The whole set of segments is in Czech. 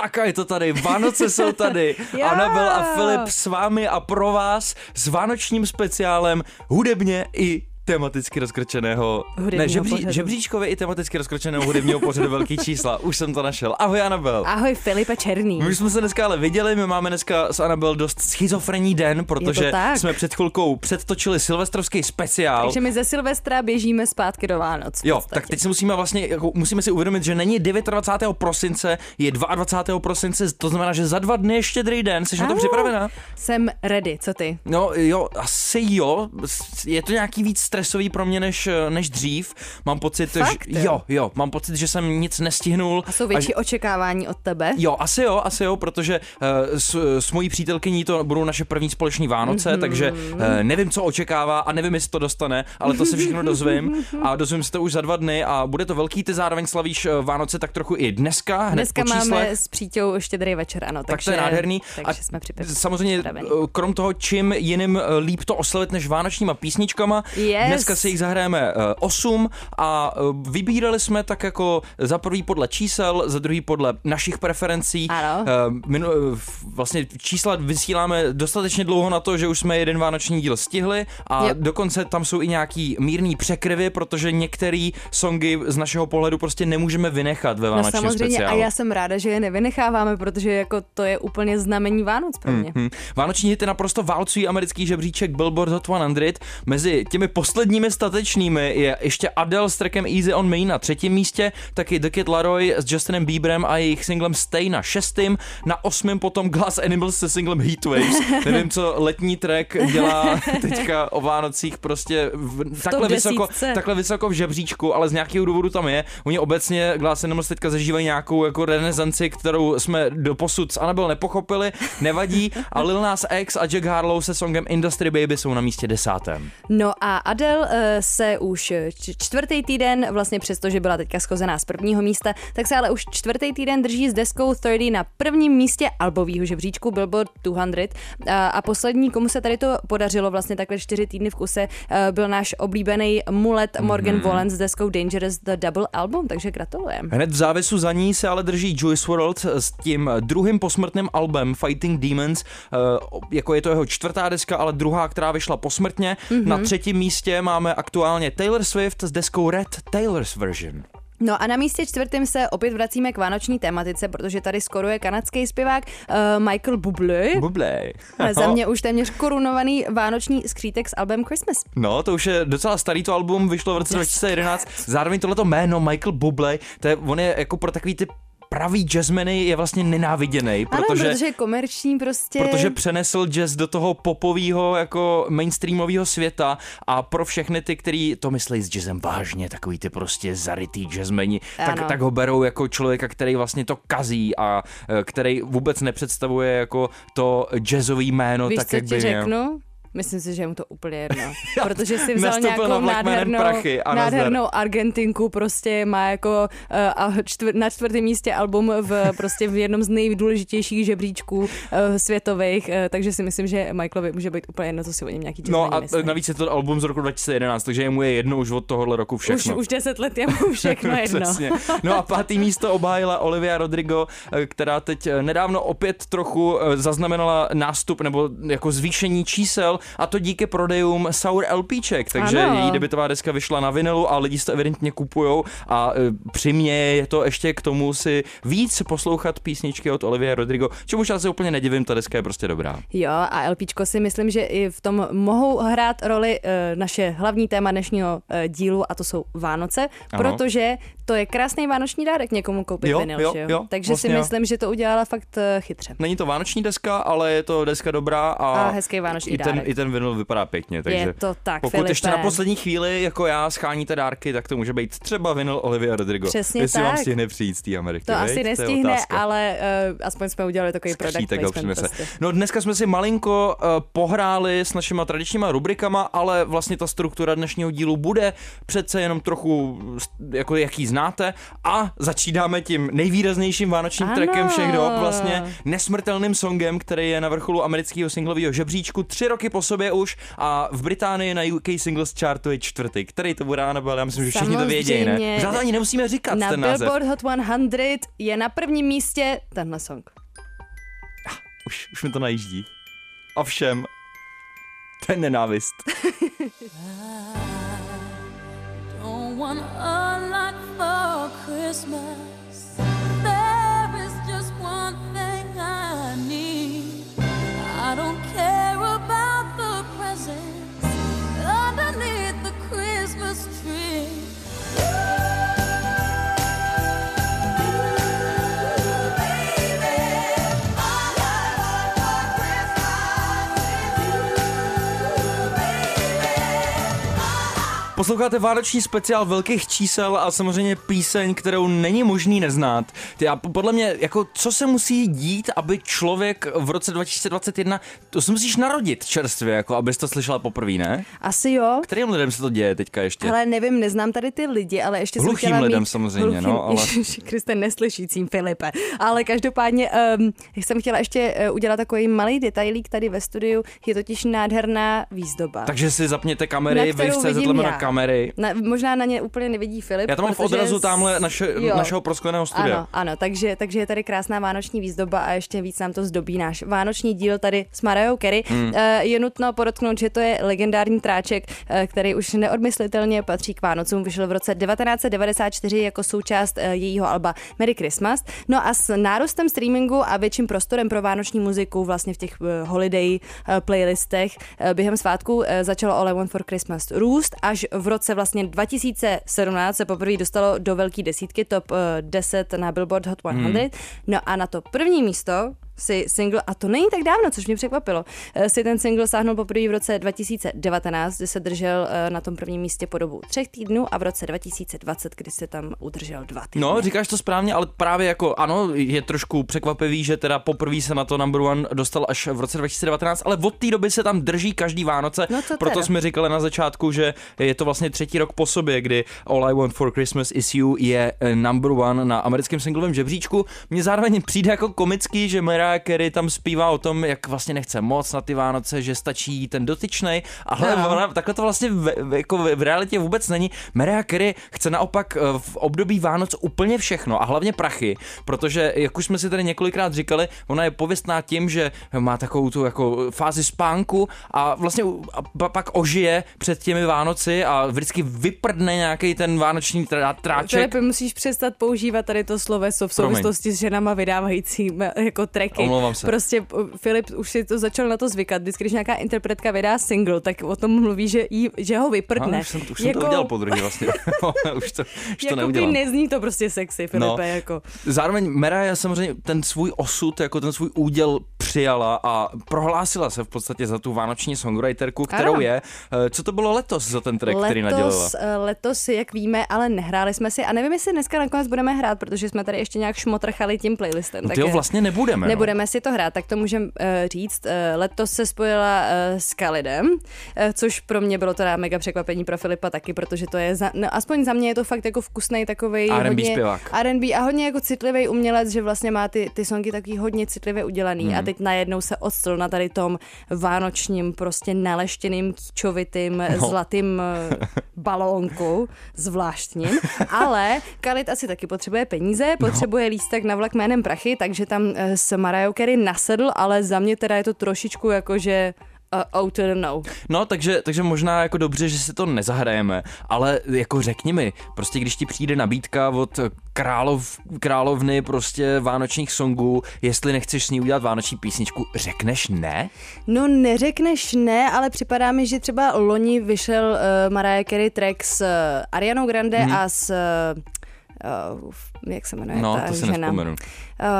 Tak a je to tady, Vánoce jsou tady. Anabel a Filip s vámi a pro vás s vánočním speciálem hudebně i tematicky rozkročeného, ne, žebří, pořadu. žebříčkově i tematicky rozkročeného hudebního pořadu Velký čísla. Už jsem to našel. Ahoj Anabel. Ahoj Filipe Černý. My jsme se dneska ale viděli, my máme dneska s Anabel dost schizofrenní den, protože jsme před chvilkou předtočili silvestrovský speciál. Takže my ze Silvestra běžíme zpátky do Vánoc. Jo, tak teď si musíme vlastně, jako, musíme si uvědomit, že není 29. prosince, je 22. prosince, to znamená, že za dva dny je štědrý den. Jsi na to Ano. připravená? Jsem ready, co ty? No jo, asi jo. Je to nějaký víc stresový pro mě než, než dřív. Mám pocit, Fakt, že, jo? jo, mám pocit, že jsem nic nestihnul. A jsou větší očekávání od tebe? Jo, asi jo, asi jo, protože uh, s, s mojí přítelkyní to budou naše první společní Vánoce, Mhm. mm-hmm. takže uh, nevím, co očekává a nevím, jestli to dostane, ale to se všechno dozvím a dozvím se to už za dva dny a bude to velký, ty zároveň slavíš eh, Vánoce tak trochu i dneska, hned Dneska po číslech. máme s Příťou štědrý večer, ano. Tak takže, to je nádherný. Takže jsme připraveni. Samozřejmě, eh, krom toho, čím jiným eh, líp to oslavit než vánočníma písničkama. Yes. Dneska si jich zahrajeme 8 a eh, vybírali jsme tak jako za prvý podle čísel, za druhý podle našich preferencí. Ano. Eh, Minu, eh, vlastně čísla vysíláme dostatečně dlouho na to, že už jsme jeden vánoční díl stihli a Yep. dokonce tam jsou i nějaký mírný překryvy, protože některé songy z našeho pohledu prostě nemůžeme vynechat ve No vánočním samozřejmě speciálu. a já jsem ráda, že je nevynecháváme, protože jako to je úplně znamení Vánoc pro mě. Hmm. Vánoční hity naprosto válcují americký žebříček Billboard Hot 100. Mezi těmi posledními statečnými je ještě Adele s trackem Easy on Me na třetím místě, taky The Kid Laroi s Justinem Bieberem a jejich singlem Stay na šestém, na osmém potom Glass Animals se singlem Heat Waves. Nevím, co letní track dělá teďka o Vánocích prostě v, takhle, vysoko, takhle vysoko v žebříčku, ale z nějakého důvodu tam je. Oni obecně Glass Animals teďka zažívají nějakou jako renesanci, kterou jsme do posud s Annabelle nepochopili, nevadí. A Lil Nas X a Jack Harlow se songem Industry Baby jsou na místě desátém. No a Adele eh, se už č- čtvrtý týden, vlastně přesto, že byla teďka schozená z prvního místa, tak se ale už čtvrtý týden drží s deskou 30 na prvním místě albového žebříčku Billboard 200 a, a poslední, komu se tady to podařilo vlastně takhle čtyři týdny v kuse, eh, byl náš oblíbený mulet Morgan Mhm. mm-hmm. Wallen s deskou Dangerous The Double Album, takže gratulujem. Hned v závěsu za ní se ale drží Juice WRLD s tím druhým posmrtným albem Fighting Demons, eh, jako je to jeho čtvrtá deska, ale druhá, která vyšla posmrtně. Mm-hmm. Na třetím místě máme aktuálně Taylor Swift s deskou Red Taylor's Version. No a na místě čtvrtým se opět vracíme k vánoční tematice, protože tady skoruje kanadský zpěvák uh, Michael Bublé. Bublé. A za mě už téměř korunovaný vánoční skřítek s albem Christmas. No, to už je docela starý to album, vyšlo v roce 2011. Zároveň tohleto jméno Michael Bublé, to je, on je jako pro takový ty pravý jazzmeny je vlastně nenáviděný, Ano, protože, protože je komerční prostě. protože přenesl jazz do toho popového jako mainstreamového světa a pro všechny ty, kteří to myslí s jazzem vážně, takový ty prostě zarytý jazzmeni, tak, Ano. tak ho berou jako člověka, který vlastně to kazí a eh, který vůbec nepředstavuje jako to jazzový jméno Víš, tak, co jak ti by měl. Myslím si, že je mu to úplně jedno. Protože si vzal nějakou nádhernou, prachy a nádhernou Argentinku, prostě má jako uh, a čtvr, na čtvrtém místě album v, prostě v jednom z nejdůležitějších žebříčků uh, světových, uh, takže si myslím, že Michaelovi může být úplně jedno, co si o něm nějaký No a myslí. navíc je to album z roku 2011, takže mu je jedno už od tohohle roku už, všechno. už deset let je mu všechno jedno. Přesně. No a pátý místo obhájila Olivia Rodrigo, která teď nedávno opět trochu zaznamenala nástup nebo jako zvýšení čísel a to díky prodejům Sour LPček, takže Ano. její debitová deska vyšla na vinilu a lidi si to evidentně kupujou a eh, při mě je to ještě k tomu si víc poslouchat písničky od Olivia Rodrigo, čemuž já se úplně nedivím, ta deska je prostě dobrá. Jo, a LPčko si myslím, že i v tom mohou hrát roli e, naše hlavní téma dnešního e, dílu a to jsou Vánoce, Ano. protože to je krásný vánoční dárek někomu koupit Jo, vinyl, jo, jo? jo, Takže vlastně si jo. myslím, že to udělala fakt e, chytře. Není to vánoční deska, ale je to deska dobrá a, A hezký vánoční i ten, dárek. I ten vinyl vypadá pěkně, takže Je to tak, pokud Filipe. ještě na poslední chvíli, jako já, scháníte dárky, tak to může být třeba vinyl Olivia Rodrigo. Přesně Jestli vám tak. stihne přijít z té Ameriky, To viď? asi nestihne, otázka. ale uh, aspoň jsme udělali takový přinese. Prostě. No dneska jsme si malinko uh, pohráli s našima tradičníma rubrikama, ale vlastně ta struktura dnešního dílu bude přece jenom trochu, jako jaký znáte a začínáme tím nejvýraznějším vánočním Ano. trackem všech dob, vlastně nesmrtelným songem, který je na vrcholu amerického singlového žebříčku tři roky po sobě už a v Británii na UK Singles Chartu je čtvrtý. Který to bude, Anabel? Já myslím, že všichni to vědějí, ne? Samozřejmě. To ani nemusíme říkat, Na ten název. Billboard Hot 100 je na prvním místě tenhle song. Už, už mi to najíždí. Ovšem, ten nenávist. Don't want a lot for Christmas. Posloucháte vánoční speciál velkých čísel a samozřejmě píseň, kterou není možný neznát. A podle mě, jako co se musí dít, aby člověk v roce 2021, to se musíš narodit čerstvě, jako abys to slyšela poprvé, ne? Asi jo. Kterým lidem se to děje teďka ještě? Ale nevím, neznám tady ty lidi, ale ještě Hluchým jsem chtěla lidem mít... samozřejmě, no, ale- Ježiši Kriste, neslyšícím Filipe. Ale každopádně um, jsem chtěla ještě uh, udělat takový malý detailík tady ve studiu. Je totiž nádherná výzdoba. Takže si zapněte kamery, vy v Kamery. Na, možná na ně úplně nevidí Filip. Já to mám v odrazu s- tamhle naše, jo. našeho proskleného studia. Ano, ano, takže, takže je tady krásná vánoční výzdoba a ještě víc nám to zdobí náš vánoční díl tady s Mariou Carey. Hmm. Je nutno podotknout, že to je legendární tráček, eh, který už neodmyslitelně patří k Vánocům. Vyšel v roce 1994 jako součást eh, jejího alba Merry Christmas. No a s nárůstem streamingu a větším prostorem pro vánoční muziku vlastně v těch eh, holiday eh, playlistech eh, během svátku eh, začalo All I Want for Christmas růst až v roce vlastně 2017 se poprvé dostalo do velké desítky top eh, 10 na Billboard Hot 100. Hmm. No a na to první místo si single, a to není tak dávno, což mě překvapilo, eh, si ten single sáhnul poprvé v roce 2019, kdy se držel eh, na tom prvním místě po dobu třech týdnů a v roce 2020, kdy se tam udržel dva týdny. No, říkáš to správně, ale právě jako ano, je trošku překvapivý, že teda poprvé se na to number one dostal až v roce 2019, ale od té doby se tam drží každý Vánoce. No to Proto teda. jsme říkali na začátku, že je to vlastně třetí rok po sobě, kdy All I Want for Christmas is You je eh, number one na americkém singlovém žebříčku. Mně zároveň přijde jako komický, že Mariah Carey tam zpívá o tom, jak vlastně nechce moc na ty Vánoce, že stačí ten dotyčnej, ale No. ona takhle to vlastně v, jako v, v realitě vůbec není. Mariah Carey chce naopak eh, v období Vánoc úplně všechno a hlavně prachy, protože jak už jsme si tady několikrát říkali, ona je pověstná tím, že má takovou tu jako fázi spánku a vlastně a pa- pak ožije před těmi Vánoci a vždycky vyprdne nějaký ten vánoční trá, tráček. Musíš přestat používat tady to sloveso v Promiň. souvislosti s ženama vydávajícími jako tracky. Omlouvám se. Prostě uh, Filip už si to začal na to zvykat. Vždycky, když nějaká interpretka vydá single, tak o tom mluví, že, jí, že ho vyprdne. No, už jsem, už jsem to udělal po druhý vlastně. už to, už to jako neudělám. nezní to prostě sexy, Filipe, No. jako. Zároveň Mariah samozřejmě ten svůj osud, jako ten svůj úděl přijala a prohlásila se v podstatě za tu vánoční songwriterku, kterou Ano. je. Eh, Co to bylo letos za ten track, který nadělala? Letos, eh, letos, jak víme, ale nehráli jsme si a nevím, jestli dneska nakonec budeme hrát, protože jsme tady ještě nějak šmotrchali tím playlistem. No tak jo, vlastně nebudeme. No. Nebudeme si to hrát, tak to můžeme uh, říct. Uh, letos se spojila uh, s Kalidem, uh, což pro mě bylo teda mega překvapení pro Filipa taky, protože to je, za, no, aspoň za mě je to fakt jako vkusný takový R&B zpěvák. R&B a hodně jako citlivý umělec, že vlastně má ty, ty songy taky hodně citlivě udělaný Mhm. a teď najednou se odstl na tady tom vánočním prostě naleštěným kýčovitým No. zlatým balónku zvláštním, ale Khalid asi taky potřebuje peníze, No. potřebuje lístek na vlak jménem Prachy, takže tam s Mariah Carey nasedl, ale za mě teda je to trošičku jako, že uh, out the no. No, takže, takže možná jako dobře, že si to nezahrajeme, ale jako řekni mi, prostě když ti přijde nabídka od králov, královny prostě vánočních songů, jestli nechceš s ní udělat vánoční písničku, řekneš ne? No neřekneš ne, ale připadá mi, že třeba loni vyšel uh, Mariah Carey track s uh, Arianou Grande Mhm. a s uh, uh, jak se jmenuje No, ta to si žena. Uh,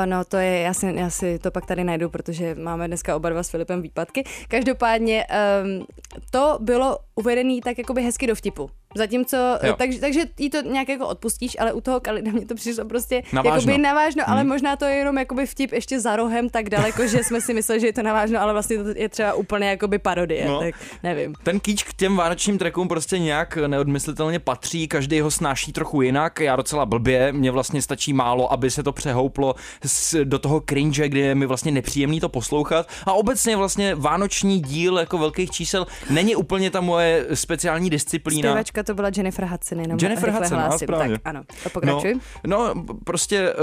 no, to je, já si, já si to pak tady najdu, protože máme dneska oba dva s Filipem výpadky. Každopádně um, to bylo uvedený tak jakoby hezky do vtipu. Zatímco, Jo. takže, takže jí to nějak jako odpustíš, ale u toho Kalida mě to přišlo prostě Navážno. jakoby navážno, ale Hmm. možná to je jenom jakoby vtip ještě za rohem tak daleko, že jsme si mysleli, že je to navážno, ale vlastně to je třeba úplně jakoby parodie, No. tak nevím. Ten kýč k těm vánočním trackům prostě nějak neodmyslitelně patří, každý ho snáší trochu jinak, já docela blbě, mně vlastně stačí málo, aby se to přehouplo s, do toho cringe, kdy je mi vlastně nepříjemný to poslouchat a obecně vlastně vánoční díl jako velkých čísel není úplně ta moje speciální disciplína. Zpěvačka to byla Jennifer Hudson, jenom Jennifer Hudson, ano, hlásím. správně. Tak ano, a pokračuj. No, no, prostě eh,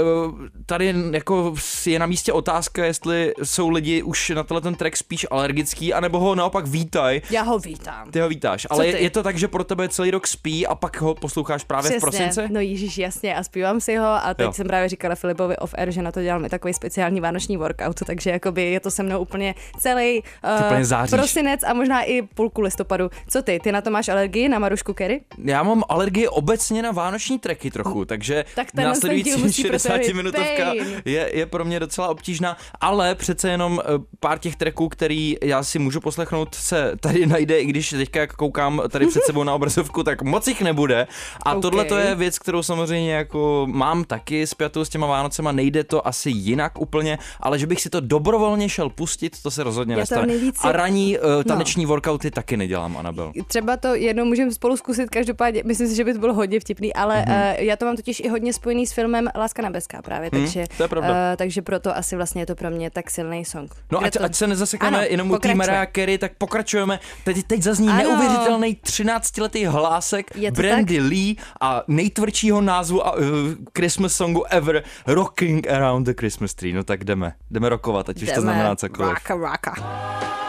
tady jako je na místě otázka, jestli jsou lidi už na tenhle ten track spíš alergický, anebo ho naopak vítaj. Já ho vítám. Ty ho vítáš, ale ty? je, je to tak, že pro tebe celý rok spí a pak ho posloucháš právě v prosinci? No Ježíš, jasně, a zpívám si ho a teď Jo. jsem právě říkala Filipovi off air, že na to děláme takový speciální vánoční workout, takže jakoby je to se mnou úplně celý uh, úplně záříš. prosinec a možná i půlku listopadu. Co ty, ty na to máš alergii na Marušku Kerry? Já mám alergii obecně na vánoční tracky trochu, takže Tak následující musí pro tebe 60 být minutovka je, je pro mě docela obtížná, ale přece jenom eh, pár těch tracků, který já si můžu poslechnout, se tady najde, i když teďka jak koukám tady před sebou na obrazovku, tak moc jich nebude. A OK. tohle to je věc, kterou samozřejmě jako mám taky spjatou s těma Vánocema, nejde to asi jinak úplně, ale že bych si to dobrovolně šel pustit, to se rozhodně Já nestane. nejvíc A ranní uh, taneční workouty taky nedělám, Anabel. Třeba to jednou můžeme spolu zkusit, každopádně myslím si, že by to bylo hodně vtipný, ale Mhm. mm-hmm. uh, já to mám totiž i hodně spojený s filmem Láska nebeská právě, Mhm, takže, to je pravda. Uh, takže proto asi vlastně je to pro mě tak silný song. No Kde ať, to... ať se nezasekneme Ano, jenom u té Carey, tak pokračujeme. Teď, teď zazní Ano. neuvěřitelný 13-letý hlásek Brandy Lee a nejtvrdšího názvu uh, Christmas songu ever Rocking Around the Christmas Tree. No tak jdeme, jdeme rokovat, ať už to Jdeme. znamená cokoliv. Raka, raka.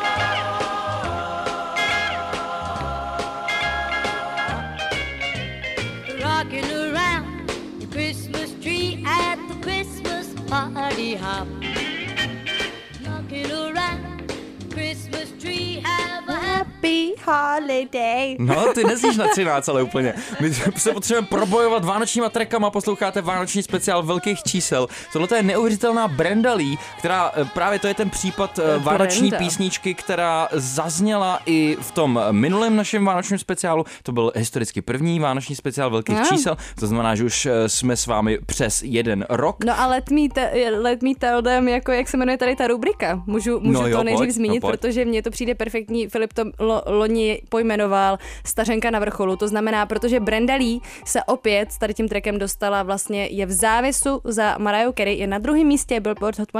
Holiday. No, ty nezníš na 13, ale úplně. My se potřebujeme probojovat vánočníma trekama, posloucháte vánoční speciál velkých čísel. Tohle je neuvěřitelná Brenda Lee, která eh, právě to je ten případ eh, vánoční Brenda. písničky, která zazněla i v tom minulém našem vánočním speciálu. To byl historicky první vánoční speciál velkých Ano. čísel, to znamená, že už eh, jsme s vámi přes jeden rok. No a let me, te, let me tell them, jako jak se jmenuje tady ta rubrika. Můžu, můžu No jo, to nejdřív pojď, no zmínit, pojď. protože mně to přijde perfektní. Filip to lo, loni pojmenoval Stařenka na vrcholu. To znamená, protože Brenda Lee se opět s tady tím trackem dostala vlastně, je v závěsu za Mariah Carey, je na druhém místě Billboard Hot 100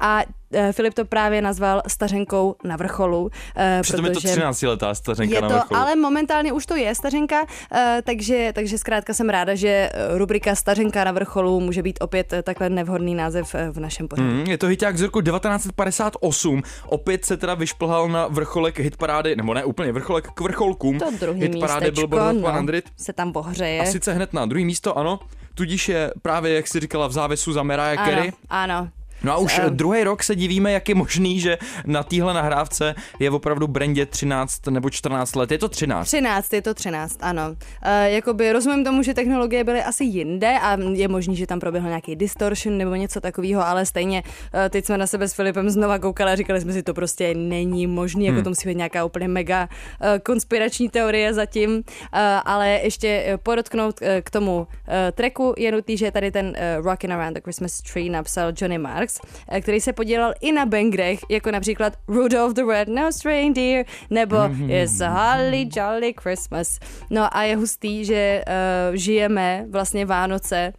a Filip to právě nazval Stařenkou na vrcholu. eh, Přitom je to protože- 13 letá stařenka je na to, vrcholu. ale momentálně už to je stařenka, eh, takže, takže zkrátka jsem ráda, že eh, rubrika Stařenka na vrcholu může být opět eh, takhle nevhodný název eh, v našem pořadu. Mm, je to hiták z roku 1958. Opět se teda vyšplhal na vrcholek hitparády, nebo ne úplně vrcholek k vrcholkům. To druhý hitparády místečko, Hot no, 100. se tam pohřeje. A sice hned na druhý místo, ano. Tudíž je právě, jak si říkala, v závěsu za Mariah ano, Carey. ano. No a už Ehm. druhý rok se divíme, jak je možný, že na téhle nahrávce je opravdu Brendě 13 nebo 14 let. Je to 13. 13, je to 13, ano. E, jakoby rozumím tomu, že technologie byly asi jinde a je možný, že tam proběhl nějaký distortion nebo něco takového, ale stejně e, teď jsme na sebe s Filipem znova koukali a říkali jsme si, to prostě není možný, jako to musí být nějaká úplně mega e, konspirační teorie zatím, e, ale ještě podotknout e, k tomu e, tracku je nutný, že tady ten e, Rockin' Around the Christmas Tree napsal Johnny Marks, e, který se podílel i na bangrech, jako například Rudolph the Red-Nosed Reindeer nebo It's a Holly Jolly Christmas. No a je hustý, že uh, žijeme vlastně Vánoce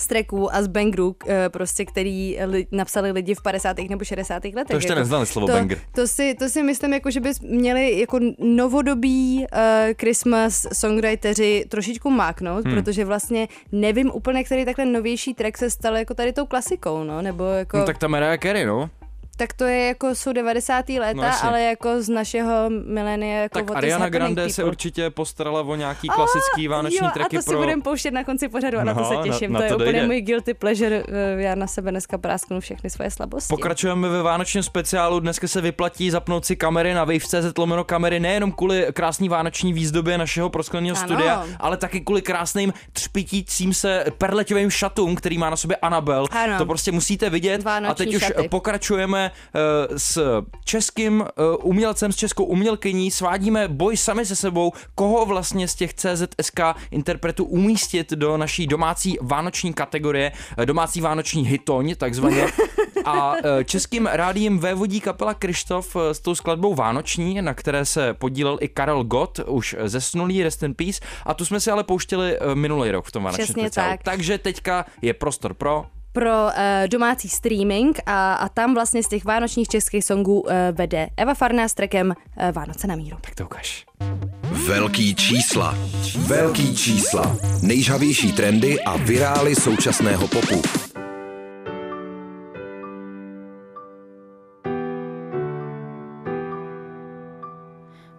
z tracků a z bangrů, uh, prostě, který li, napsali lidi v 50. nebo 60. letech. To ještě jako, neznali slovo to, banger. To si, to si myslím, jako, že by měli jako novodobí uh, Christmas songwriteri trošičku máknout, hmm. protože vlastně nevím úplně, který takhle novější track se stal jako tady tou klasikou, no, nebo jako... No tak ta Mariah Carey, no. Tak to je jako jsou 90. léta, No jasně. ale jako z našeho milénia jako Tak Ariana Grande se people. určitě postarala o nějaký klasický vánoční jo, tracky a to si pro... budeme pouštět na konci pořadu a na to No, se na- těším. na to je to úplně dojde. můj guilty pleasure. Eh, Já na sebe dneska prásknu všechny svoje slabosti. Pokračujeme ve vánočním speciálu. Dneska se vyplatí zapnout si kamery na wave.cz lomeno kamery nejenom kvůli krásný vánoční výzdobě našeho proskleného studia, ale taky kvůli krásným třpitícím se perleťovým šatům, který má na sobě Anabel. Ano. To prostě musíte vidět. Vánoční a teď už šaty. pokračujeme uh, s českým uh, umělcem, s českou umělkyní. Svádíme boj sami se sebou, koho vlastně z těch CZSK interpretů umístit do naší domácí vánoční kategorie, eh, domácí vánoční hitoň, takzvaně. A eh, českým rádiem vévodí kapela Krištof eh, s tou skladbou Vánoční, na které se podílel i Karel Gott, už zesnulý Rest in Peace. A tu jsme si ale pouštěli eh, minulý rok v tom vánočním speciálu. tak. Takže teďka je prostor pro pro uh, domácí streaming a, a tam vlastně z těch vánočních českých songů uh, vede Eva Farná s trekem uh, Vánoce na míru. Tak to ukaž. Velký čísla. Velký čísla. Nejžavější trendy a virály současného popu.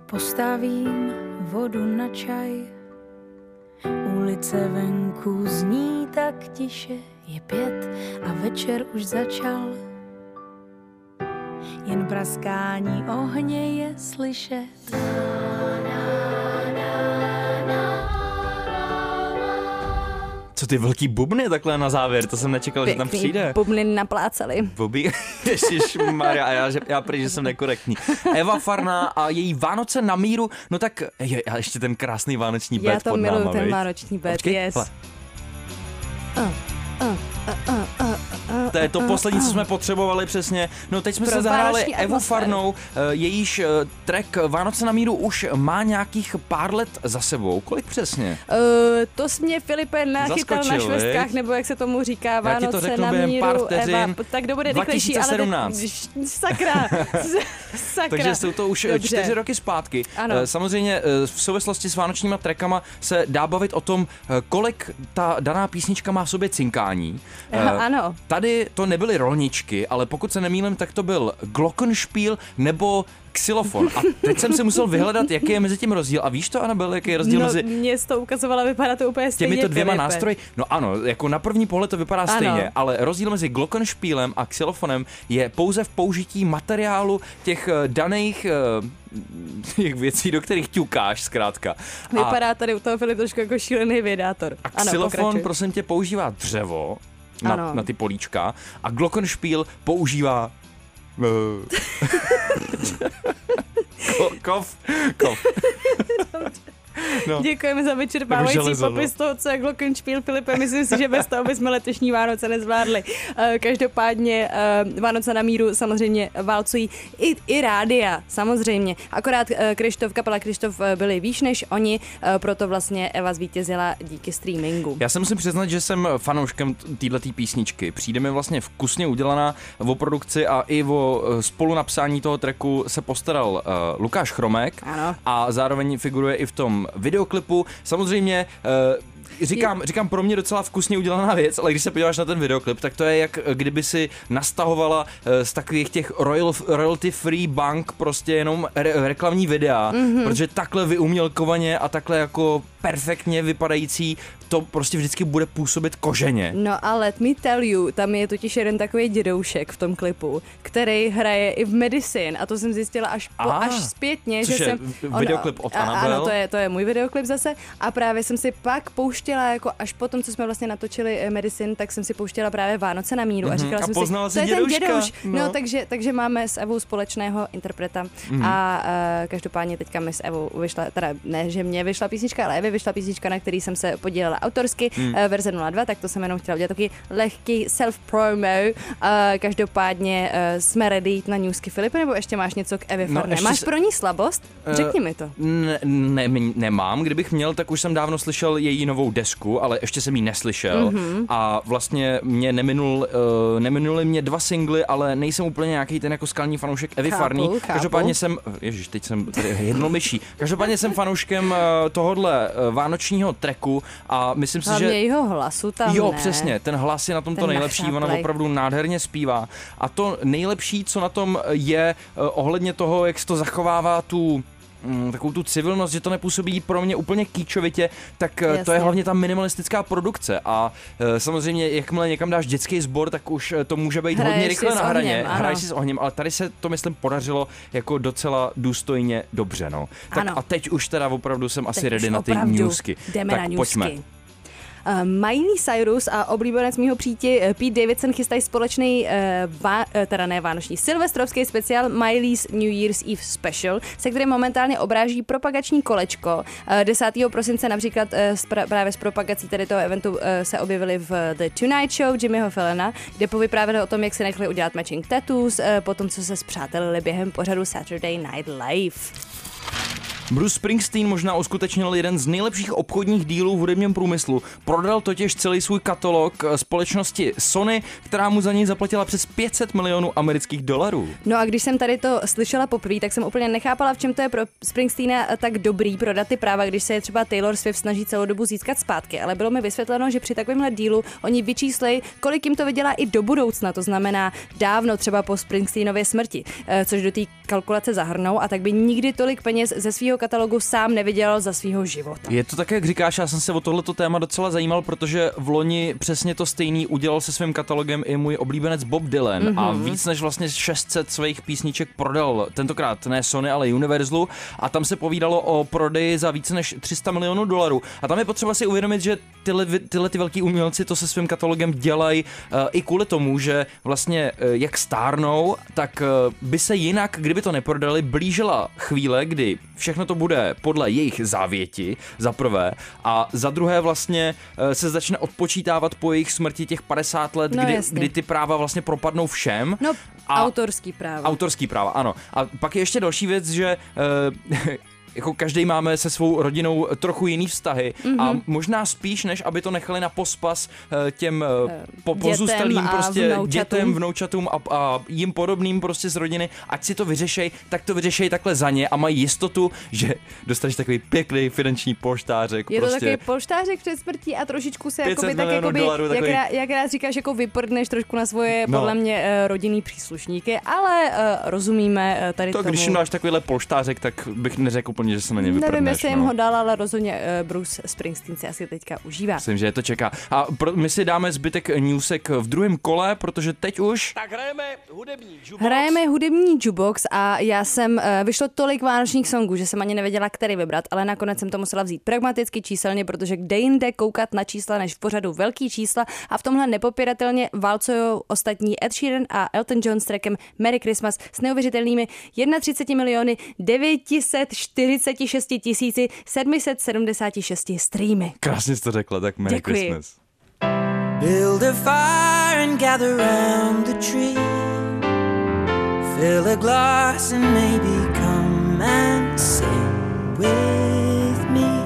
Postavím vodu na čaj, ulice venku zní tak tiše, je pět a večer už začal. Jen praskání ohně je slyšet. Co ty velký bubny takhle na závěr, to jsem nečekal, že tam Pěkný přijde. bubny naplácali. Bobby, Ježíš Maria, a já, že- já prý, že jsem nekorektní. Eva Farná a její Vánoce na míru, no tak je, a ještě ten krásný vánoční Já bed to pod miluju, náma, ten viď? vánoční bed, Počkej, yes. hele. To je to poslední, co jsme potřebovali přesně. No teď jsme Pro se zahráli Evu. Farnou, eh, jejíž eh, track Vánoce na míru už má nějakých pár let za sebou. Kolik přesně? Uh, to jsi mě, Filipe, nachytal na Zaskočil, švestkách, viď? nebo jak se tomu říká, Já ti to Vánoce řeknu na míru, pár vteřin. Eva, tak kdo bude rychlejší, ale 2017. teď, sakra, sakra. Takže jsou to už Dobře. čtyři roky zpátky. Ano. Samozřejmě v souvislosti s vánočníma trekama se dá bavit o tom, kolik ta daná písnička má v sobě cinkání. Ano. Tady to nebyly rolničky, ale pokud se nemýlím, tak to byl glockenspiel nebo xylofon. A teď jsem si musel vyhledat, jaký je mezi tím rozdíl. A víš to, Anabel, jaký je rozdíl No, mezi mě to ukazovala, vypadá to úplně stejně, těmito dvěma Filipe. nástroji. No ano, jako na první pohled to vypadá Ano. stejně, ale rozdíl mezi glockenspielem a xylofonem je pouze v použití materiálu těch eh, daných eh, těch věcí, do kterých ťukáš zkrátka. A, Vypadá tady u toho Filip trošku jako šílený vědátor. a ano, xylofon, prosím tě, používá dřevo na, Ano. na ty políčka a glockenspiel používá eh, ko- kov, kov. No. Děkujeme za vyčerpávající Jako železo, popis no. toho, co je Glockenspiel, Filipe. Myslím si, že bez toho bychom letošní Vánoce nezvládli. Eh, Každopádně eh, Vánoce na míru samozřejmě válcují i, i rádia, samozřejmě. Akorát eh, Krištof, kapela Krištof byli výš než oni, proto vlastně Eva zvítězila díky streamingu. Já se musím přiznat, že jsem fanouškem této písničky. Přijde mi vlastně vkusně udělaná o produkci a i o spolunapsání toho tracku se postaral Lukáš Chromek Ano. a zároveň figuruje i v tom videoklipu. Samozřejmě uh, Říkám, říkám pro mě docela vkusně udělaná věc, ale když se podíváš na ten videoklip, tak to je jak eh, kdyby si nastahovala eh, z takových těch royal, royalty free bank prostě jenom re, reklamní videa, mm-hmm. protože takhle vyumělkovaně a takhle jako perfektně vypadající to prostě vždycky bude působit koženě. No a let me tell you, tam je totiž jeden takový dědoušek v tom klipu, který hraje i v Medicine a to jsem zjistila až, po, Ah, až zpětně, což že je jsem... videoklip od a- Annabelle. Ano, to je, to je můj videoklip zase a právě jsem si pak pouštěla, jako až po tom, co jsme vlastně natočili eh, Medicine, tak jsem si pouštěla právě Vánoce na míru a říkala Mhm. a jsem poznala si, to je ten dědouš. No, No. takže, takže máme s Evou společného interpreta Mhm. a uh, každopádně teďka mi s Evou vyšla, teda ne, že mě vyšla písnička, ale Evě vyšla písnička, na který jsem se podílela autorsky, Mhm. mm. verze 02, tak to jsem jenom chtěla udělat taky lehký self-promo. Uh, každopádně uh, jsme ready jít na newsky Filipe, nebo ještě máš něco k Evě No, máš pro ní slabost? Eh, Řekni mi to. Ne, ne, nemám, kdybych měl, tak už jsem dávno slyšel její novou desku, ale ještě jsem ji neslyšel Mhm. mm-hmm. a vlastně mě neminul, uh, neminuli mě dva singly, ale nejsem úplně nějaký ten jako skalní fanoušek Evy Chápu, Farný. chápu. Každopádně jsem, ježiš, teď jsem tady jednou myší. Každopádně jsem fanouškem uh, tohohle uh, vánočního treku a a myslím si, Hlavně že jeho hlasu tam Jo, ne. přesně, ten hlas je na tom to Ten nejlepší, ona opravdu nádherně zpívá. A to nejlepší, co na tom je eh, ohledně toho, jak se to zachovává tu mm, takovou tu civilnost, že to nepůsobí pro mě úplně kýčovitě, tak eh, to Jasně. je hlavně ta minimalistická produkce a eh, samozřejmě jakmile někam dáš dětský sbor, tak už to může být Hraješ hodně si rychle na hraně, ohněm, hraješ si s ohněm, ale tady se to myslím podařilo jako docela důstojně dobře, no. Tak Ano. a teď už teda opravdu jsem asi Teď ready už na ty newsky. Jdeme tak na pojďme. newsky. Uh, Miley Cyrus a oblíbenec mýho příti eh, Pete Davidson chystají společný, uh, vá, teda ne vánoční, silvestrovský speciál Miley's New Year's Eve Special, se kterým momentálně obráží propagační kolečko. Uh, 10. prosince například právě s propagací tady toho eventu se objevili v The Tonight Show Jimmyho Fallona, kde povyprávěli o tom, jak se nechali udělat matching tattoos, potom co se zpřátelili během pořadu Saturday Night Live. Bruce Springsteen možná uskutečnil jeden z nejlepších obchodních dílů v hudebním průmyslu. Prodal totiž celý svůj katalog eh, společnosti Sony, která mu za něj zaplatila přes 500 milionů amerických dolarů. No a když jsem tady to slyšela poprvé, tak jsem úplně nechápala, v čem to je pro Springsteena tak dobrý prodat ty práva, když se je třeba Taylor Swift snaží celou dobu získat zpátky. Ale bylo mi vysvětleno, že při takovémhle dílu oni vyčíslej, kolik jim to vydělá i do budoucna, to znamená dávno třeba po Springsteenově smrti, eh, což do té kalkulace zahrnou a tak by nikdy tolik peněz ze svého katalogu sám nevydělal za svého života. Je to tak, jak říkáš, já jsem se o tohleto téma docela zajímal, protože v loni přesně to stejný udělal se svým katalogem i můj oblíbenec Bob Dylan mm-hmm. a víc než vlastně 600 svých písniček prodal tentokrát ne Sony, ale Universalu a tam se povídalo o prodeji za více než 300 milionů dolarů. A tam je potřeba si uvědomit, že tyhle, tyhle ty velký umělci to se svým katalogem dělají uh, i kvůli tomu, že vlastně uh, jak stárnou, tak uh, by se jinak, kdyby to neprodali, blížila chvíle, kdy všechno to bude podle jejich závěti, za prvé, a za druhé vlastně uh, se začne odpočítávat po jejich smrti těch 50 let, No kdy, jasně. kdy ty práva vlastně propadnou všem. No, A- autorský právo. Autorský práva, ano. A pak je ještě další věc, že uh, jako každý máme se svou rodinou trochu jiný vztahy Mhm. mm-hmm. a možná spíš, než aby to nechali na pospas eh, těm uh, po, dětem pozůstalým prostě vnoučatům. dětem, vnoučatům a, a jim podobným prostě z rodiny, ať si to vyřešej, tak to vyřešej takhle za ně a mají jistotu, že dostaneš takový pěkný finanční poštářek. Je to prostě. takový polštářek před smrtí a trošičku se 500 jakoby, tak jakoby, dolarů, jak, takový- rá, jak rád říkáš, jako vyprdneš trošku na svoje, No. podle mě, eh, rodinný příslušníky, ale eh, rozumíme eh, tady to, tomu. když jim dáš takovýhle polštářek, tak bych neřekl úplně, že se na ně vyprdneš. Nevím, jestli no. jim ho dal, ale rozhodně eh, Bruce Springsteen si asi teďka užívá. Myslím, že je to čeká. A pro, my si dáme zbytek newsek v druhém kole, protože teď už... Tak hrajeme hudební jukebox. Hrajeme hudební jukebox a já jsem, eh, vyšlo tolik vánočních songů, že jsem ani nevěděla, který vybrat, ale nakonec jsem to musela vzít pragmaticky číselně, protože kde jinde koukat na čísla než v pořadu velký čísla a v tomhle nepopiratelně válcují ostatní Ed Sheeran a Elton John s trackem Merry Christmas s neuvěřitelnými 31 miliony 904 46 776 streamy. Krásně jste řekla, tak Merry Děkuji. Christmas. Build a fire and gather round the tree. Fill a glass and maybe come and sing with me.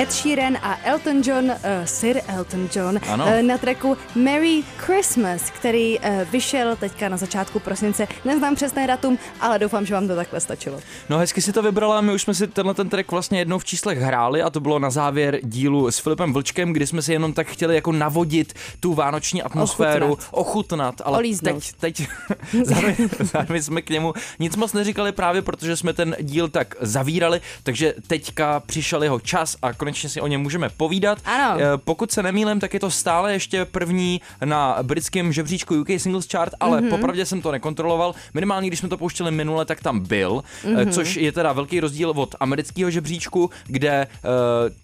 Ed Sheeran a Elton John, uh, Sir Elton John, Ano. uh, na tracku Merry Christmas, který uh, vyšel teďka na začátku prosince. Neznám přesné datum, ale doufám, že vám to takhle stačilo. No hezky si to vybrala, my už jsme si tenhle ten track vlastně jednou v číslech hráli a to bylo na závěr dílu s Filipem Vlčkem, kdy jsme si jenom tak chtěli jako navodit tu vánoční atmosféru, ochutnat, ochutnat ale Olíznout. teď, teď zároveň, zároveň jsme k němu nic moc neříkali právě, protože jsme ten díl tak zavírali, takže teďka přišel jeho čas a konečně si o něm můžeme povídat. Ano. Eh, Pokud se nemýlím, tak je to stále ještě první na britském žebříčku UK Singles Chart, ale Mhm. mm-hmm. popravdě jsem to nekontroloval. Minimálně, když jsme to pouštěli minule, tak tam byl, Mhm. mm-hmm. což je teda velký rozdíl od amerického žebříčku, kde uh,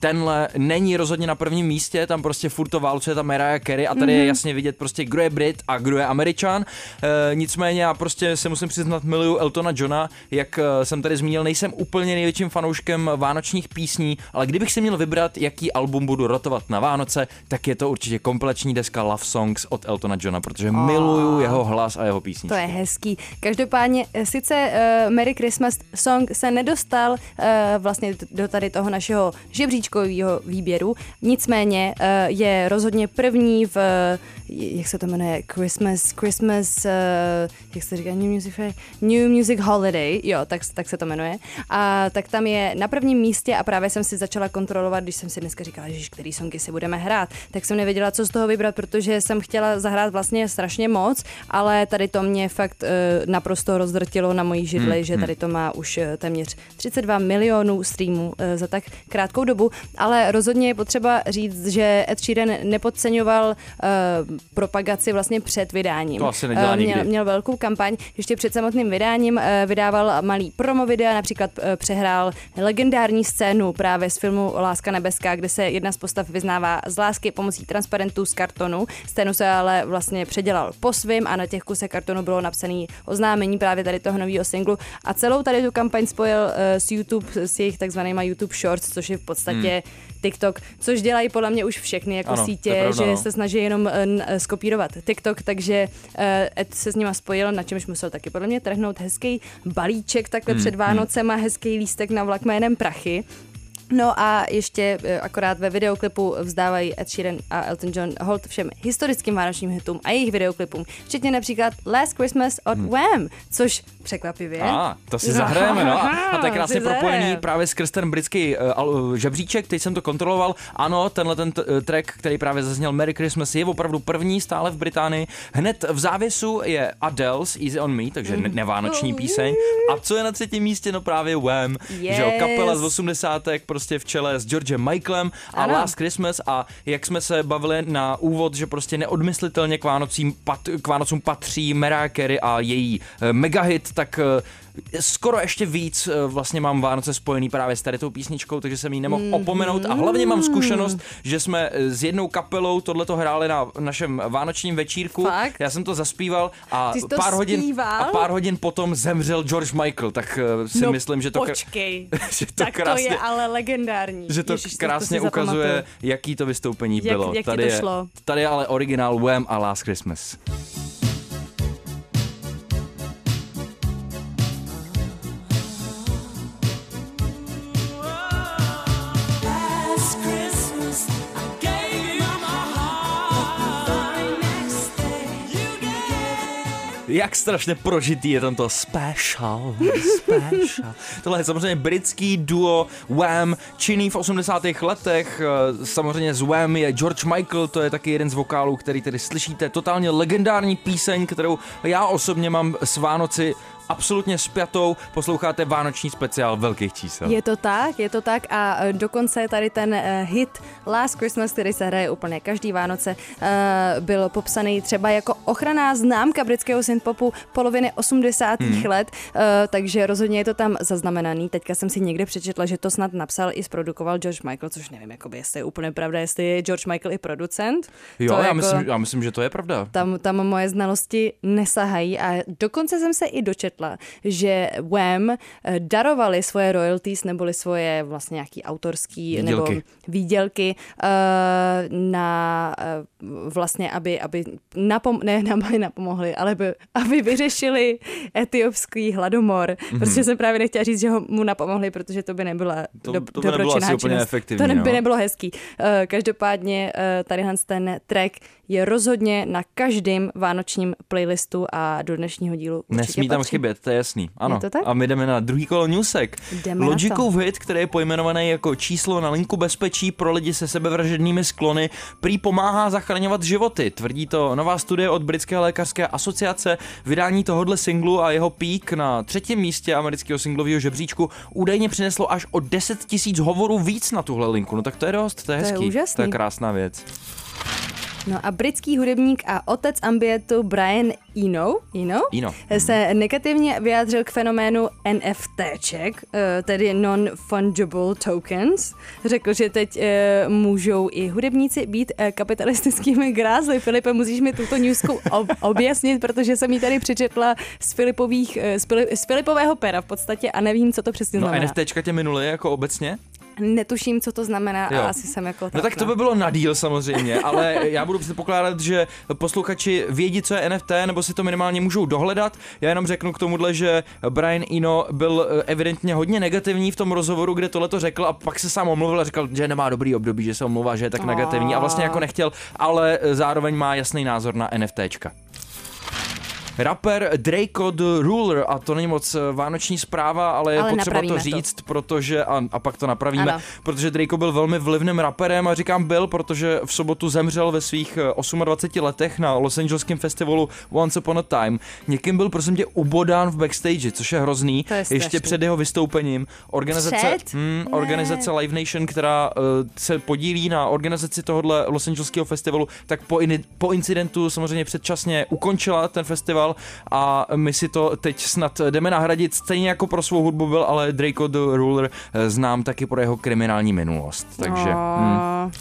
tenhle není rozhodně na prvním místě, tam prostě furt to válcuje ta Mariah Carey a tady mm-hmm. Mhm. je jasně vidět prostě, kdo je Brit a kdo je Američan. Nicméně já prostě se musím přiznat, miluju Eltona Johna, jak jsem tady zmínil, nejsem úplně největším fanouškem vánočních písní, ale kdybych si měl měl vybrat, jaký album budu rotovat na Vánoce, tak je to určitě kompleční deska Love Songs od Eltona Johna, protože miluju jeho hlas a jeho písničky. To je hezký. Každopádně eh, sice uh, Merry Christmas Song se nedostal uh, vlastně do tady toho našeho žebříčkového výběru, nicméně uh, je rozhodně první v, jak se to jmenuje, Christmas, Christmas, uh, jak se říká, New Music? New Music Holiday, jo, tak, tak se to jmenuje. A tak tam je na prvním místě a právě jsem si začala kontrolovat, když jsem si dneska říkala, že který songy si budeme hrát, tak jsem nevěděla, co z toho vybrat, protože jsem chtěla zahrát vlastně strašně moc, ale tady to mě fakt uh, naprosto rozdrtilo na mojí židli, že tady to má už eh, téměř 32 milionů streamů uh, za tak krátkou dobu, ale rozhodně je potřeba říct, že Ed Sheeran nepodceňoval uh, propagaci vlastně před vydáním. To asi nedělá Eh, měl, nikdy. měl velkou kampaň, ještě před samotným vydáním eh, vydával malý promo videa, například eh, přehrál legendární scénu právě z filmu Láska nebeská, kde se jedna z postav vyznává z lásky pomocí transparentů z kartonu. Scénu se ale vlastně předělal po svým a na těch kusech kartonu bylo napsané oznámení právě tady toho nového singlu a celou tady tu kampaň spojil eh, s YouTube, s jejich takzvanýma YouTube Shorts, což je v podstatě TikTok, což dělají podle mě už všechny jako Hmm. Ano, sítě, pravda, že no. se snaží jenom eh, skopírovat TikTok, takže eh, Ed se s nima spojil, na čemž musel taky podle mě trhnout hezký balíček takhle Hmm, před Vánocema, hezký lístek na vlak jménem Prachy. No a ještě eh, akorát ve videoklipu vzdávají Ed Sheeran a Elton John hold všem historickým vánočním hitům a jejich videoklipům, včetně například Last Christmas od Wham, což překvapivě. Hmm. A, to si zahrajeme, no. A, to je krásně propojený právě skrz ten britský uh, žebříček, teď jsem to kontroloval. Ano, tenhle ten t- track, který právě zazněl Merry Christmas, je opravdu první stále v Británii. Hned v závěsu je Adele's Easy on Me, takže ne- nevánoční píseň. A co je na třetím místě? No právě Wham, že jo, Yes. kapela z 80. prostě v čele s Georgem Michaelem a Ano. Last Christmas a jak jsme se bavili na úvod, že prostě neodmyslitelně k Vánocím, pat, k Vánocům patří Mariah Carey a její eh, megahit, tak eh, skoro ještě víc eh, vlastně mám Vánoce spojený právě s tady tou písničkou, takže jsem ji nemohl Mhm. mm-hmm. opomenout a hlavně mám zkušenost, že jsme eh, s jednou kapelou tohleto hráli na našem vánočním večírku. Fakt? Já jsem to zaspíval a to pár hodin zpíval? a pár hodin potom zemřel George Michael, tak eh, si no, myslím, že to Počkej, že to tak to krásně- je ale legendární. že to Ježiš, krásně zapamatuju. ukazuje, jaký to vystoupení Jak- bylo. jak tady, to je, šlo? tady je ale originál Wham a Last Christmas. Jak strašně prožitý je tento special. special. Tohle je samozřejmě britský duo Wham, činný v 80. letech. Eh, Samozřejmě z Wham je George Michael, to je taky jeden z vokálů, který tedy slyšíte. Totálně legendární píseň, kterou já osobně mám s Vánoci absolutně spjatou. Posloucháte vánoční speciál velkých čísel. Je to tak, je to tak a eh, dokonce tady ten eh, hit Last Christmas, který se hraje úplně každý Vánoce, eh, byl popsaný třeba jako ochranná známka britského synthpopu poloviny 80. Hmm. let, takže rozhodně je to tam zaznamenaný. Teďka jsem si někde přečetla, že to snad napsal i zprodukoval George Michael, což nevím, jakoby, jestli je úplně pravda, jestli je George Michael i producent. Jo, to já, jako- myslím, já myslím, že to je pravda. tam, tam moje znalosti nesahají a dokonce jsem se i dočetla, že Wham eh, darovali svoje royalties neboli svoje vlastně nějaký autorský Výdělky. nebo výdělky eh, na eh, vlastně, aby, aby napom- ne, aby napomohli, ale aby, aby vyřešili etiopský hladomor, mm-hmm. protože jsem právě nechtěla říct, že ho mu napomohli, protože to by nebyla. To- do, to by nebylo asi úplně efektivní, To by no. nebylo hezký. Každopádně tady Hans ten track je rozhodně na každém vánočním playlistu a do dnešního dílu určitě Nesmí tam patří. chybět, to je jasný. Ano. to tak? A my jdeme na druhý kolo Newsek. Jdeme Logikův hit, který je pojmenovaný jako číslo na linku bezpečí pro lidi se sebevražednými sklony, prý pomáhá zachraňovat životy. Tvrdí to nová studie od Britské lékařské asociace. Vydání tohohle singlu a jeho pík na třetím místě amerického singlového žebříčku údajně přineslo až o 10 tisíc hovorů víc na tuhle linku. No tak to je dost, to je To je hezký. úžasný. To je krásná věc. No a britský hudebník a otec ambientu Brian Eno, Eno, Eno. se negativně vyjádřil k fenoménu NFTček, eh, tedy Non-Fungible Tokens. Řekl, že teď eh, můžou i hudebníci být eh, kapitalistickými grázly. Filipe, musíš mi tuto newsku ob- objasnit, protože jsem ji tady přečetla z, Filipových, z, Fili- z Filipového pera v podstatě a nevím, co to přesně No znamená. NFTčka tě minuli jako obecně? Netuším, co to znamená Jo. a asi jsem jako No tak to by bylo na díl samozřejmě, ale já budu předpokládat, že posluchači vědí, co je NFT, nebo si to minimálně můžou dohledat. Já jenom řeknu k tomuhle, že Brian Eno byl eh, evidentně hodně negativní v tom rozhovoru, kde tohle to řekl a pak se sám omluvil a říkal, že nemá dobrý období, že se omlouvá, že je tak negativní a vlastně jako nechtěl, ale eh, zároveň má jasný názor na NFTčka. Rapper Draco the Ruler, a to není moc eh, vánoční zpráva, ale je Ale potřeba to napravíme to. říct, protože, a, a pak to napravíme, Ano. protože Draco byl velmi vlivným raperem a říkám byl, protože v sobotu zemřel ve svých eh, 28 letech na Los Angeleském festivalu Once Upon a Time. Někým byl prosím tě ubodán v backstage, což je hrozný. To je Ještě strašný. před jeho vystoupením. Organizace, Před? Hmm, Ne. organizace Live Nation, která uh, se podílí na organizaci tohohle Los Angeleského festivalu, tak po, in, po incidentu samozřejmě předčasně ukončila ten festival a my si to teď snad jdeme nahradit. Stejně jako pro svou hudbu byl, ale Draco the Ruler eh, znám taky pro jeho kriminální minulost. Takže... Hmm.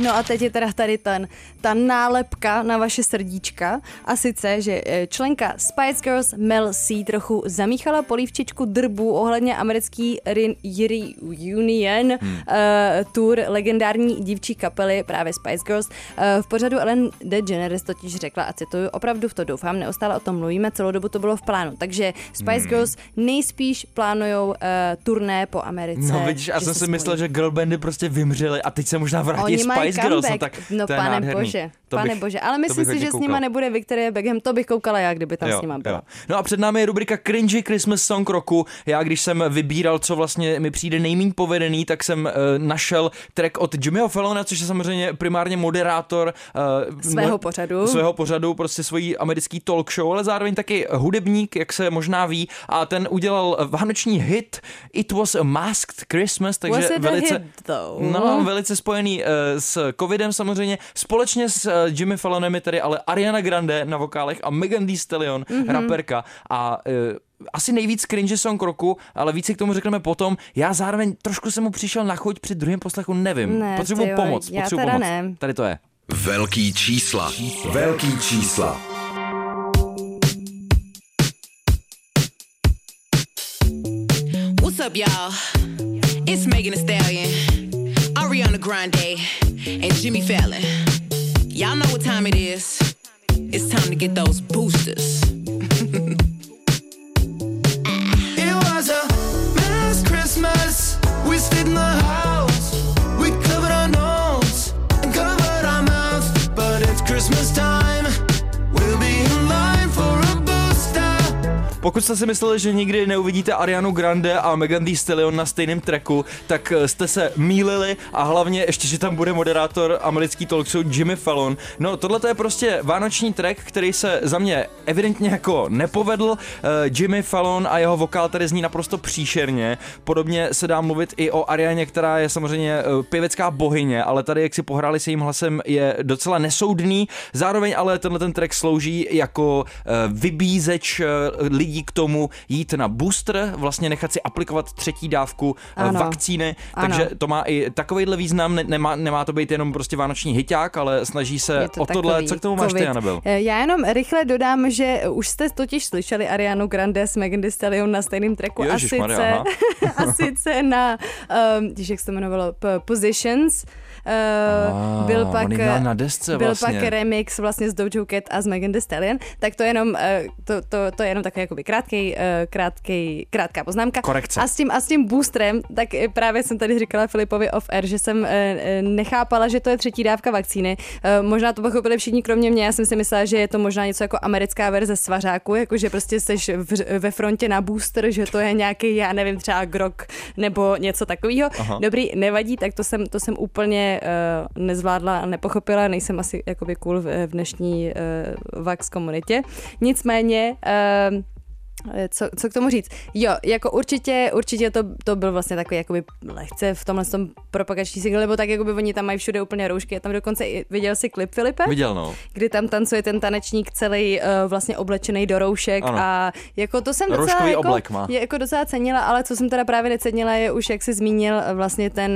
No. A teď je teda tady ten, ta nálepka na vaše srdíčka a sice, že eh, členka Spice Girls Mel C trochu zamíchala polívčičku drbu ohledně americký Yiri Union Hmm. uh, tour legendární dívčí kapely právě Spice Girls. Uh, v pořadu Ellen DeGeneres totiž řekla, a cituju, opravdu v to doufám, neustále o tom mluvíme, celou dobu to bylo v plánu. Takže Spice Hmm. Girls nejspíš plánujou uh, turné po Americe. No vidíš, já jsem se si myslel, spojí. že girlbandy prostě vymřely a teď se možná vrátí Spice Girls, no tak no to je pane nádherný. bože, To pane bych- bože, ale myslím si, že s koukal. nima nebude Victoria Beckham, to bych koukala já, kdyby tam s nima byla. No a před námi je rubrika Cringy Christmas Song roku. Já když jsem vybíral, co vlastně mi přijde nejméně povedený, tak jsem uh, našel track od Jimmyho Fallona, což je samozřejmě primárně moderátor uh, Svého pořadu. Svého pořadu, prostě svojí americký talk show, ale zároveň taky hudebník, jak se možná ví, a ten udělal vánoční hit It Was a Masked Christmas, takže velice hit, though? No, velice spojený uh, s covidem samozřejmě. Společně s Jimmy Fallonem je tady ale Ariana Grande na vokálech a Megan Thee Stallion, Mhm. mm-hmm. raperka. A uh, asi nejvíc cringe song roku, ale více k tomu řekneme potom. Já zároveň trošku jsem mu přišel na chuť při druhém poslechu, nevím. Ne, potřebuji pomoc, já potřebuji teda pomoc. ne. Tady to je. Velký čísla. Velký čísla. What's up, y'all? It's Megan Thee Stallion, Ariana Grande, and Jimmy Fallon. Y'all know what time it is. It's time to get those boosters. Pokud jste si mysleli, že nikdy neuvidíte Arianu Grande a Megan Thee Stallion na stejném tracku, tak eh, jste se mýlili a hlavně ještě, že tam bude moderátor americký talk show Jimmy Fallon. No tohle to je prostě vánoční track, který se za mě evidentně jako nepovedl. Eh, Jimmy Fallon a jeho vokál tady zní naprosto příšerně. Podobně se dá mluvit i o Arianě, která je samozřejmě eh, pěvecká bohyně, ale tady jak si pohráli se jím hlasem je docela nesoudný. Zároveň ale tenhle ten track slouží jako vybízeč eh, lidí k tomu jít na booster, vlastně nechat si aplikovat třetí dávku eh, Ano. vakcíny, Ano. takže to má i takovýhle význam, ne, nemá, nemá to být jenom prostě vánoční hyťák, ale snaží se to o tohle, co k tomu máš ty, covid. Anabel? Eh, Já jenom rychle dodám, že už jste totiž slyšeli Arianu Grande s Megan Thee Stallion na stejném tracku a sice, a sice na, um, jak se to jmenovalo, Positions. Uh, Ah, byl pak, na desce byl vlastně. pak remix vlastně s Doja Cat a s Megan Thee Stallion, tak to je jenom, uh, to, to, to je jenom takový jakoby krátkej, uh, krátkej, krátká poznámka. Korekce. A s tím, a s tím boostrem, tak eh, právě jsem tady říkala Filipovi off air, že jsem eh, eh, nechápala, že to je třetí dávka vakcíny. Eh, Možná to pochopili všichni kromě mě, já jsem si myslela, že je to možná něco jako americká verze svařáku, jako že prostě jsi v, ve frontě na booster, že to je nějaký, já nevím, třeba grok nebo něco takového. Dobrý, nevadí, tak to jsem, to jsem úplně uh, nezvládla a nepochopila, nejsem asi jakoby cool v, v dnešní uh, vax komunitě. Nicméně uh, co, co k tomu říct? Jo, jako určitě, určitě to, to byl vlastně takový jakoby lehce v tomhle tom propagační single, nebo tak jakoby oni tam mají všude úplně roušky, já tam dokonce i viděl si klip Filipe? Viděl, no. kdy tam tancuje ten tanečník celý uh, vlastně oblečený do roušek Ano. a jako to jsem docela Rouškový jako, oblek má. je jako docela cenila, ale co jsem teda právě necenila je už, jak jsi zmínil, eh, vlastně ten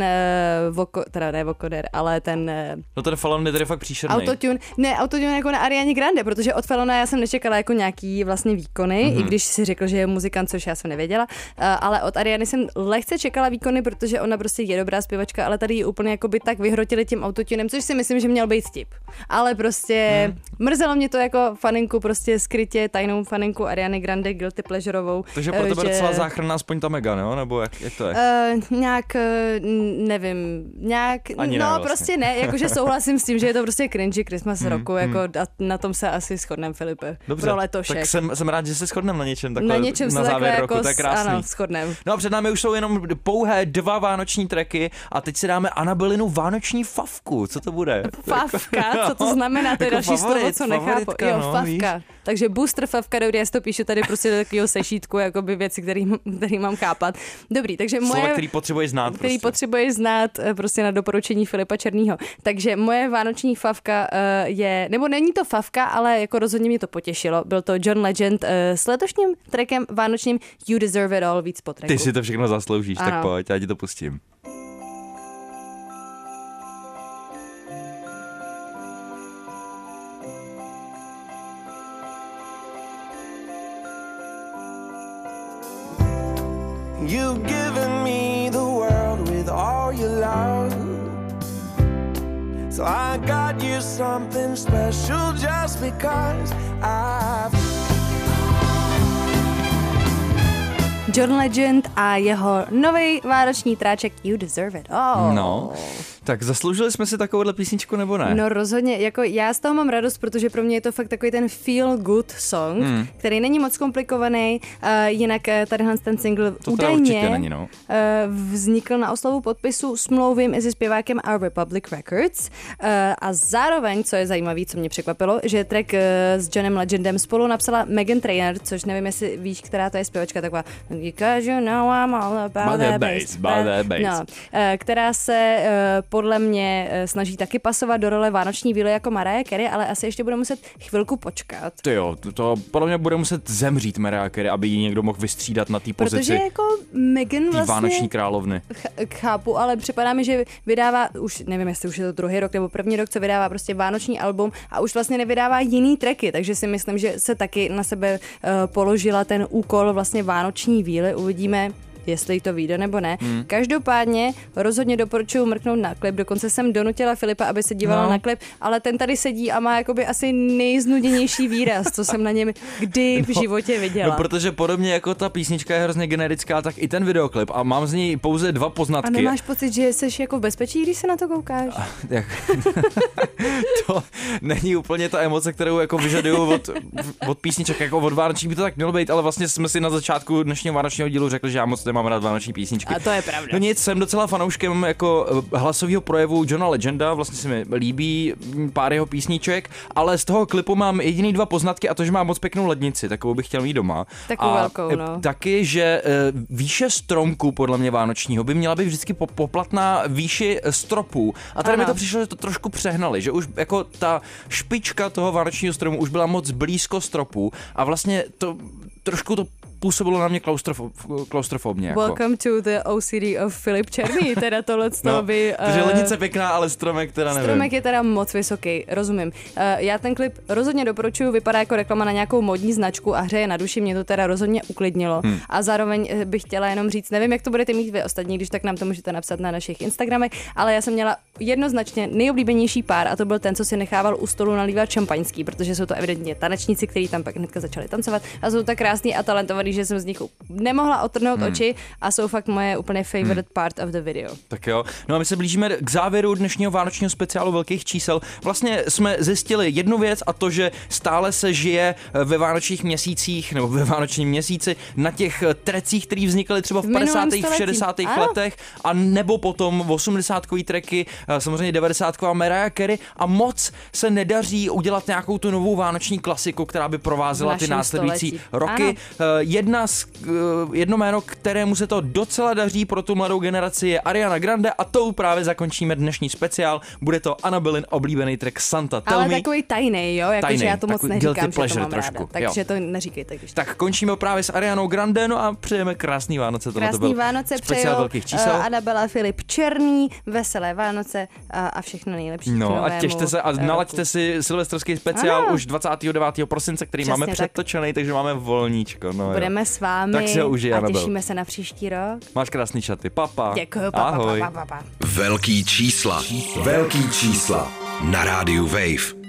uh, voko, teda ne vokoder, ale ten uh, No ten Fallon je tady fakt příšerný. autotune, ne autotune jako na Ariane Grande, protože od Felona já jsem nečekala jako nějaký vlastně výkony, Mhm. mm-hmm. i když si si řekl, že je muzikant, což já jsem nevěděla, uh, ale od Ariany jsem lehce čekala výkony, protože ona prostě je dobrá zpěvačka, ale tady ji úplně jako by tak vyhrotili tím autotunem, což si myslím, že měl být tip. Ale prostě Hmm. mrzelo mě to jako faninku, prostě skrytě tajnou faninku Ariany Grande, guilty pleasureovou. Takže pro eh, tebe docela záchrana aspoň ta Megan, jo? Nebo jak, jak to je? Uh, nějak, nevím, nějak, Ani no ne vlastně. prostě ne, jakože souhlasím s tím, že je to prostě cringy Christmas Hmm, roku, jako a na tom se asi shodneme, Filipe, Dobře, pro letošek. tak jsem, jsem rád, že se shodneme na něčem takhle na něčem na se závěr takhle roku, jako, to je s- krásný. ano. No a před námi už jsou jenom pouhé dva vánoční tracky a teď si dáme Anabelinu vánoční favku. Co to bude? Favka, co to znamená, to je Jako další favorit, slovo, co nechápu. Jo, no, favka. víš. Takže booster favka, dobrý, já si to píšu tady prostě do takového sešítku, jakoby věci, který, který mám chápat. Dobrý, takže moje... Slova, který potřebuješ znát který prostě. potřebuješ znát eh, prostě na doporučení Filipa Černýho. Takže moje vánoční favka eh, je, nebo není to favka, ale jako rozhodně mě to potěšilo. Byl to John Legend eh, s letošním trackem vánočním You Deserve It All víc po tracku. Ty si to všechno zasloužíš, tak Ano. pojď, já ti to pustím. You've given me the world with all your love. So I got you something special just because I've John Legend a jeho nový vánoční tráček You Deserve It All. No, tak zasloužili jsme si takovouhle písničku nebo ne? No rozhodně, jako já z toho mám radost, protože pro mě je to fakt takový ten feel good song, Hmm. který není moc komplikovaný, uh, jinak uh, tadyhle ten single To údajně není, no. uh, vznikl na oslavu podpisu smlouvy mezi zpěvákem a Republic Records uh, a zároveň, co je zajímavé, co mě překvapilo, že track uh, s Johnem Legendem spolu napsala Megan Trainor, což nevím, jestli víš, která to je zpěvačka, taková Because you know I'm all about, that bass, about that bass. No, eh, která se eh, podle mě eh, snaží taky pasovat do role vánoční víly jako Mariah Carey, ale asi ještě bude muset chvilku počkat. Ty jo, to, to podle mě bude muset zemřít Mariah Carey, aby ji někdo mohl vystřídat na té pozici Protože jako Megan vlastně vánoční královny. ch- chápu, ale připadá mi, že vydává, už nevím, jestli už je to druhý rok nebo první rok, co vydává prostě vánoční album a už vlastně nevydává jiný tracky, takže si myslím, že se taky na sebe uh, položila ten úkol vlastně vánoční víly, uvidíme, jestli to vyjde nebo ne. Hmm. Každopádně rozhodně doporučuji mrknout na klip, dokonce jsem donutila Filipa, aby se díval No. no. na klip, ale ten tady sedí a má jakoby asi nejznuděnější výraz, co jsem na něm kdy v životě viděla. No, protože podobně jako ta písnička je hrozně generická, tak i ten videoklip a mám z něj pouze dva a poznatky. nemáš pocit, že jsi jako v bezpečí, když se na to koukáš? Jak... to není úplně ta emoce, kterou jako vyžaduju od, od písniček, jako od vánočních by to tak mělo být, ale vlastně jsme si na začátku dnešního vánočního dílu řekli, že já moc nemám rád vánoční písničky. A to je pravda. No nic, jsem docela fanouškem jako eh, hlasového projevu Johna Legenda, vlastně se mi líbí mm, pár jeho písniček, ale z toho klipu mám jediný dva poznatky a to, že má moc pěknou lednici, takovou bych chtěl mít doma. Takovou a velkou, eh, no. Taky, že eh, výše stromku podle mě vánočního by měla být vždycky po- poplatná výši stropů. A tady Ano. mi to přišlo, že to trošku přehnali, že už jako ta špička toho vánočního stromu už byla moc blízko stropu a vlastně to trošku to působilo na mě klaustrofo, klaustrofobně. Jako. Welcome to the OCD of Filip Černý, teda tohle No, by... takže eh, lednice pěkná, ale stromek teda nevím. Stromek je teda moc vysoký, rozumím. Uh, já ten klip rozhodně doporučuji, vypadá jako reklama na nějakou modní značku a hřeje na duši, mě to teda rozhodně uklidnilo. Hmm. A zároveň eh, bych chtěla jenom říct, nevím, jak to budete mít vy ostatní, když tak nám to můžete napsat na našich Instagramech, ale já jsem měla jednoznačně nejoblíbenější pár a to byl ten, co si nechával u stolu nalívat šampaňský, protože jsou to evidentně tanečníci, kteří tam pak hnedka začali tancovat a jsou tak krásní a talentovaní, že jsem z nich nemohla otrhnout hmm. oči a jsou fakt moje úplně favorite hmm. part of the video. Tak jo. No a my se blížíme k závěru dnešního vánočního speciálu velkých čísel. Vlastně jsme zjistili jednu věc a to, že stále se žije ve vánočních měsících nebo ve vánočním měsíci na těch trecích, které vznikly třeba v, V minulém 50. v století. 60. Ano. letech a nebo potom v 80. treky, eh, samozřejmě 90. Mariah Carey a moc se nedaří udělat nějakou tu novou vánoční klasiku, která by provázela ty následující století. roky. Ano. Eh, Jedna z, eh, jedno jméno, kterému se to docela daří pro tu mladou generaci je Ariana Grande a tou právě zakončíme dnešní speciál. Bude to Annabelin oblíbený track Santa Tell Ale Me. takový tajný, jo, jakože já to moc neříkám, že to mám trošku, ráda. Takže to neříkejte, když Tak končíme právě s Arianou Grande, no a přejeme krásný Vánoce. Tohle to Krásný byl Vánoce přejou velkých čísel. uh, Anabela Filip Černý, veselé Vánoce a, a všechno nejlepší No a těšte se a nalaďte si silvestrský speciál Ano. už 29. prosince, který Přesně máme tak. předtočený, takže máme volníčko. No, jo. Budeme budeme s vámi Tak ho užij, a Anabel. těšíme se na příští rok. Máš krásný šaty. Papa. Děkuji, pa, Ahoj. pa, pa, pa, pa. Velký čísla. Velký čísla. Na rádiu Wave.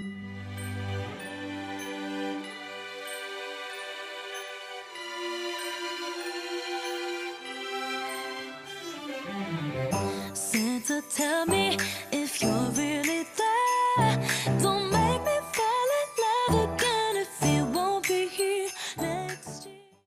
Tell me.